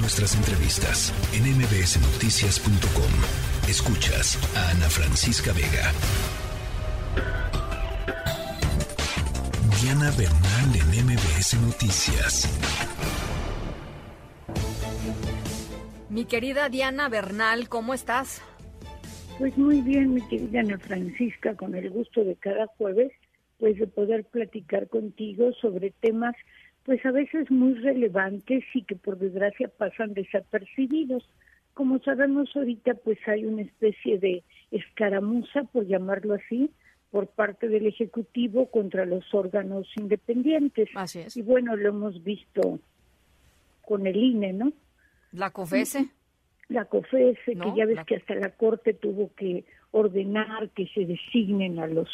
Nuestras entrevistas en mbsnoticias.com. Escuchas a Ana Francisca Vega. Diana Bernal en MBS Noticias. Mi querida Diana Bernal, ¿cómo estás? Pues muy bien, mi querida Ana Francisca, con el gusto de cada jueves, pues de poder platicar contigo sobre temas, pues a veces muy relevantes y que por desgracia pasan desapercibidos. Como sabemos ahorita, pues hay una especie de escaramuza, por llamarlo así, por parte del Ejecutivo contra los órganos independientes. Así es. Y bueno, lo hemos visto con el INE, ¿no? La COFESE. La COFESE, No, que ya ves la- que hasta la Corte tuvo que ordenar que se designen a los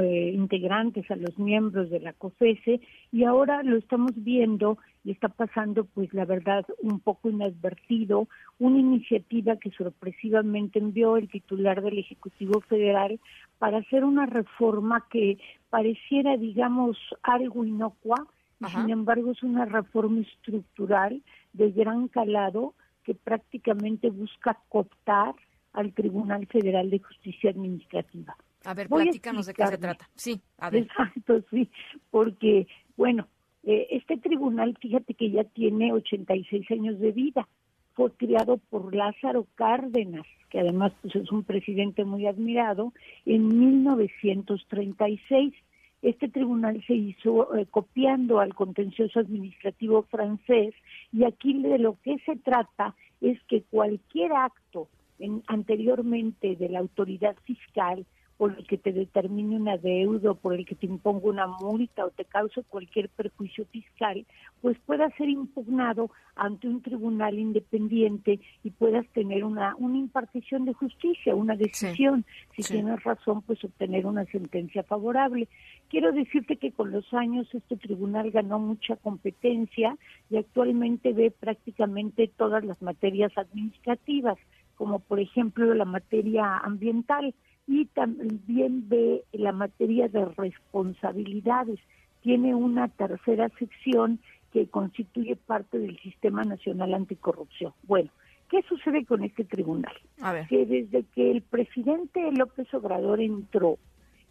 eh, integrantes, a los miembros de la COFESE, y ahora lo estamos viendo y está pasando, pues la verdad, un poco inadvertido, una iniciativa que sorpresivamente envió el titular del Ejecutivo Federal para hacer una reforma que pareciera, digamos, algo inocua, Ajá. sin embargo es una reforma estructural de gran calado que prácticamente busca cooptar al Tribunal Federal de Justicia Administrativa. A ver, Voy a platícanos de qué se trata. Sí, a ver. Exacto, sí, porque, bueno, eh, este tribunal, fíjate que ya tiene 86 años de vida. Fue creado por Lázaro Cárdenas, que además pues, es un presidente muy admirado, en 1936. Este tribunal se hizo eh, copiando al contencioso administrativo francés y aquí de lo que se trata es que cualquier acto en- anteriormente de la autoridad fiscal por el que te determine una deuda, o por el que te imponga una multa o te cause cualquier perjuicio fiscal, pues pueda ser impugnado ante un tribunal independiente y puedas tener una, una impartición de justicia, una decisión, si sí. tienes razón, pues obtener una sentencia favorable. Quiero decirte que con los años este tribunal ganó mucha competencia y actualmente ve prácticamente todas las materias administrativas, como por ejemplo la materia ambiental y también ve la materia de responsabilidades. Tiene una tercera sección que constituye parte del Sistema Nacional Anticorrupción. Bueno, ¿qué sucede con este tribunal? A ver. que desde que el presidente López Obrador entró,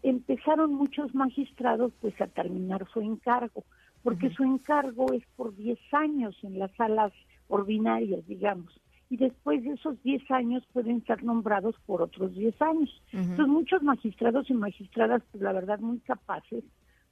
empezaron muchos magistrados pues a terminar su encargo, porque su encargo es por 10 años en las salas ordinarias, digamos, y después de esos 10 años pueden ser nombrados por otros 10 años. Entonces muchos magistrados y magistradas, pues la verdad muy capaces,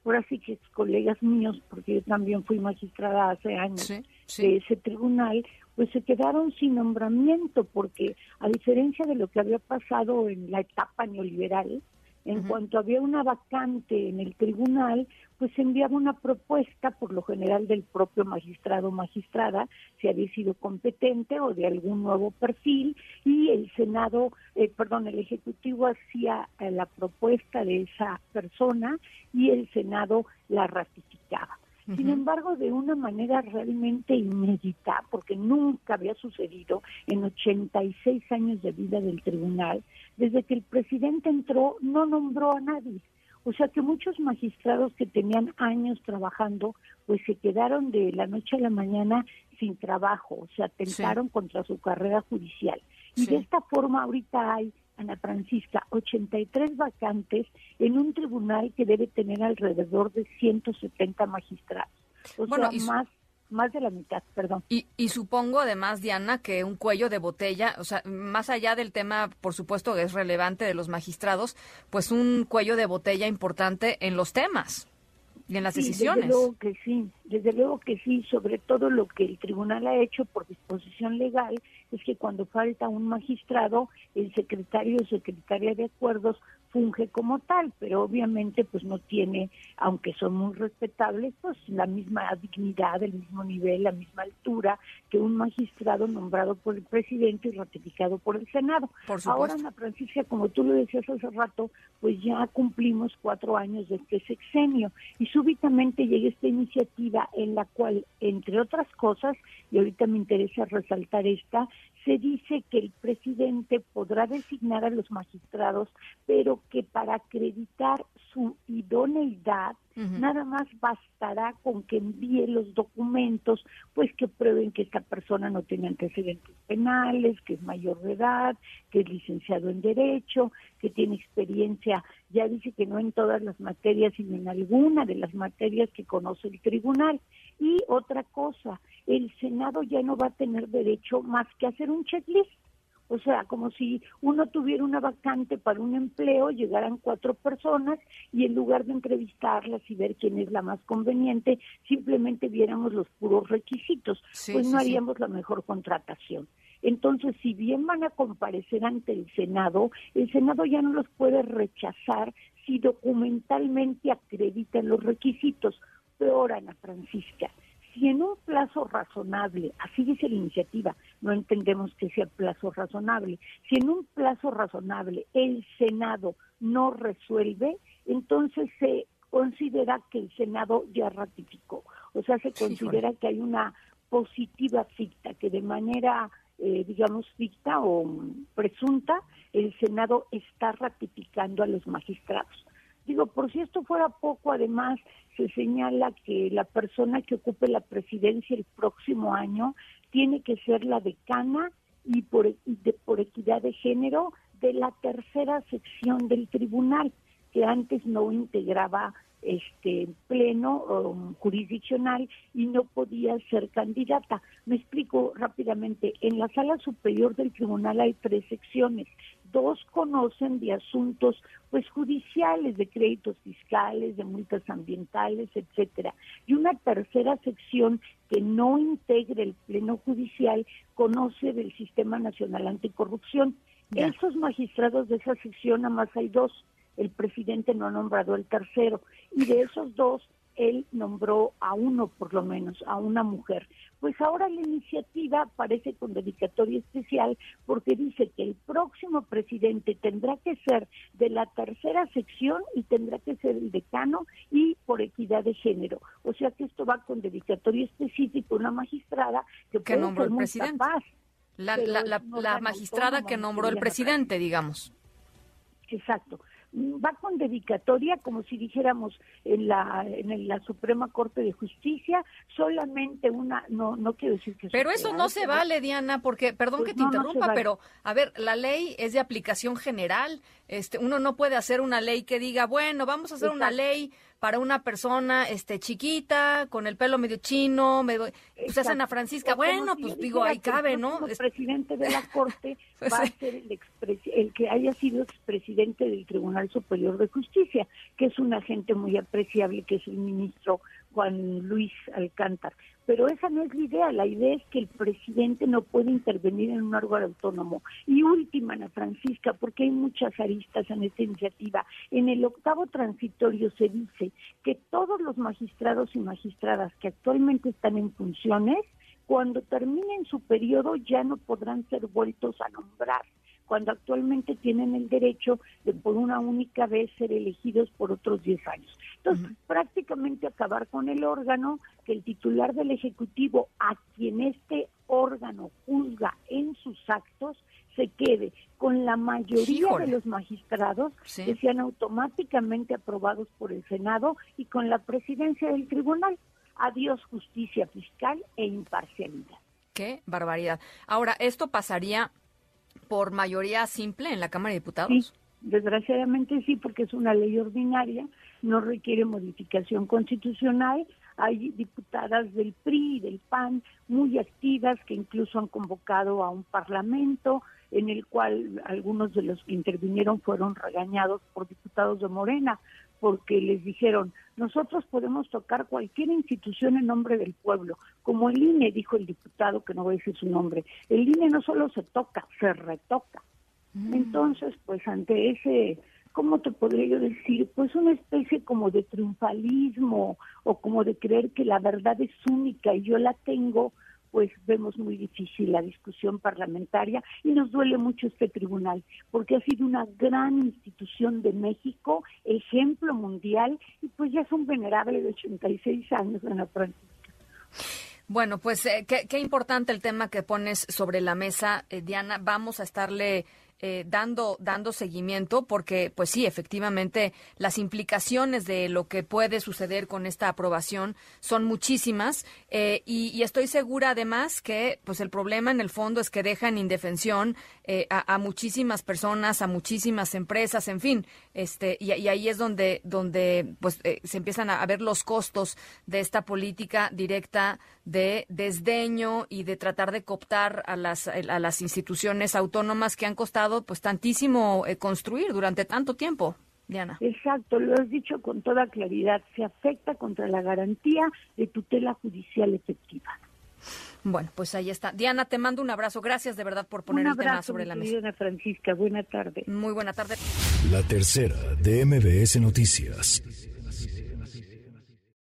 por así que colegas míos, porque yo también fui magistrada hace años, Sí, de sí. ese tribunal, pues se quedaron sin nombramiento, porque a diferencia de lo que había pasado en la etapa neoliberal, en cuanto había una vacante en el tribunal, pues se enviaba una propuesta, por lo general del propio magistrado o magistrada, si había sido competente o de algún nuevo perfil, y el Senado, eh, perdón, el Ejecutivo hacía eh, la propuesta de esa persona y el Senado la ratificaba. Sin embargo, de una manera realmente inédita, porque nunca había sucedido en 86 años de vida del tribunal, desde que el presidente entró no nombró a nadie. O sea que muchos magistrados que tenían años trabajando, pues se quedaron de la noche a la mañana sin trabajo, o sea, atentaron contra su carrera judicial. Y Sí. de esta forma ahorita hay, Ana Francisca, 83 vacantes en un tribunal que debe tener alrededor de 170 magistrados. O Bueno, sea, y más, más de la mitad, perdón. Y, y supongo además, Diana, que un cuello de botella, o sea, más allá del tema, por supuesto, que es relevante de los magistrados, pues un cuello de botella importante en los temas y en las Sí, decisiones. Desde luego que sí, desde luego que sí, sobre todo lo que el tribunal ha hecho por disposición legal es que cuando falta un magistrado, el secretario o secretaria de acuerdos funge como tal, pero obviamente pues no tiene, aunque son muy respetables, pues la misma dignidad, el mismo nivel, la misma altura que un magistrado nombrado por el presidente y ratificado por el Senado. Por Ahora. Ana Francisca, como tú lo decías hace rato, pues ya cumplimos cuatro años de este sexenio y súbitamente llega esta iniciativa en la cual, entre otras cosas, y ahorita me interesa resaltar esta, se dice que el presidente podrá designar a los magistrados, pero que para acreditar su idoneidad, nada más bastará con que envíe los documentos, pues que prueben que esta persona no tiene antecedentes penales, que es mayor de edad, que es licenciado en Derecho, que tiene experiencia, ya dice que no en todas las materias, sino en alguna de las materias que conoce el tribunal. Y otra cosa, el Senado ya no va a tener derecho más que hacer un checklist. O sea, como si uno tuviera una vacante para un empleo, llegaran cuatro personas y en lugar de entrevistarlas y ver quién es la más conveniente, simplemente viéramos los puros requisitos, pues no haríamos la mejor contratación. Entonces, si bien van a comparecer ante el Senado, el Senado ya no los puede rechazar si documentalmente acreditan los requisitos. Ana Francisca, si en un plazo razonable, así dice la iniciativa, no entendemos que sea plazo razonable, si en un plazo razonable el Senado no resuelve, entonces se considera que el Senado ya ratificó. O sea, se considera que hay una positiva ficta, que de manera, eh, digamos, ficta o presunta, el Senado está ratificando a los magistrados. Digo, por si esto fuera poco, además se señala que la persona que ocupe la presidencia el próximo año tiene que ser la decana y por, por equidad de género de la tercera sección del tribunal, que antes no integraba este pleno um, jurisdiccional y no podía ser candidata. Me explico rápidamente. En la sala superior del tribunal hay tres secciones. Dos conocen de asuntos pues judiciales, de créditos fiscales, de multas ambientales, etcétera. Y una tercera sección que no integre el pleno judicial conoce del Sistema Nacional Anticorrupción. Esos magistrados de esa sección, nada más hay dos el presidente no ha nombrado el tercero y de esos dos él nombró a uno por lo menos, a una mujer. Pues ahora la iniciativa aparece con dedicatoria especial porque dice que el próximo presidente tendrá que ser de la tercera sección y tendrá que ser el decano y por equidad de género. O sea que esto va con dedicatoria específica, una magistrada que, que nombró el presidente. la, la, la magistrada que nombró el presidente, digamos. Exacto va con dedicatoria, como si dijéramos en la, en la Suprema Corte de Justicia, solamente una, no, no quiero decir que... Pero eso no se vale, Diana, porque, perdón pues que te interrumpa, pero, a ver, la ley es de aplicación general, este, uno no puede hacer una ley que diga, bueno, vamos a hacer una ley para una persona este chiquita, con el pelo medio chino, medio, pues es Ana Francisca, bueno, pues digo, ahí cabe, ¿no? El presidente de la Corte pues va a ser el, el que haya sido expresidente del Tribunal Superior de Justicia, que es un agente muy apreciable, que es el ministro Juan Luis Alcántar. Pero esa no es la idea, la idea es que el presidente no puede intervenir en un órgano autónomo. Y última, Ana Francisca, porque hay muchas aristas en esta iniciativa. En el octavo transitorio se dice que todos los magistrados y magistradas que actualmente están en funciones, cuando terminen su periodo ya no podrán ser vueltos a nombrar cuando actualmente tienen el derecho de por una única vez ser elegidos por otros 10 años. Entonces, prácticamente acabar con el órgano que el titular del Ejecutivo, a quien este órgano juzga en sus actos, se quede con la mayoría de los magistrados que sean automáticamente aprobados por el Senado y con la presidencia del tribunal. Adiós justicia fiscal e imparcialidad. Qué barbaridad. Ahora, esto pasaría por mayoría simple en la Cámara de Diputados? Sí, desgraciadamente sí, porque es una ley ordinaria, no requiere modificación constitucional. Hay diputadas del PRI y del PAN muy activas que incluso han convocado a un parlamento en el cual algunos de los que intervinieron fueron regañados por diputados de Morena porque les dijeron, nosotros podemos tocar cualquier institución en nombre del pueblo, como el INE, dijo el diputado, que no voy a decir su nombre, el INE no solo se toca, se retoca. Mm. Entonces, pues ante ese, ¿cómo te podría yo decir? Pues una especie como de triunfalismo o como de creer que la verdad es única y yo la tengo, pues vemos muy difícil la discusión parlamentaria y nos duele mucho este tribunal, porque ha sido una gran institución de México, ejemplo mundial, y pues ya es un venerable de 86 años, en la práctica. Bueno, pues eh, qué, qué, importante el tema que pones sobre la mesa, eh, Diana. Vamos a estarle eh, dando, dando seguimiento, porque, pues sí, efectivamente, las implicaciones de lo que puede suceder con esta aprobación son muchísimas. Eh, y, estoy segura, además, que pues el problema en el fondo es que deja en indefensión eh, a, muchísimas personas, a muchísimas empresas, en fin. este Y, ahí es donde, donde pues, se empiezan a ver los costos de esta política directa de desdeño y de tratar de cooptar a las, a las instituciones autónomas que han costado pues tantísimo eh, construir durante tanto tiempo. Diana. Exacto, lo has dicho con toda claridad. Se afecta contra la garantía de tutela judicial efectiva. Bueno, pues ahí está. Diana, te mando un abrazo. Gracias de verdad por poner el tema sobre la mesa. Francisca, buena tarde. Muy buena tarde. La tercera de MBS Noticias.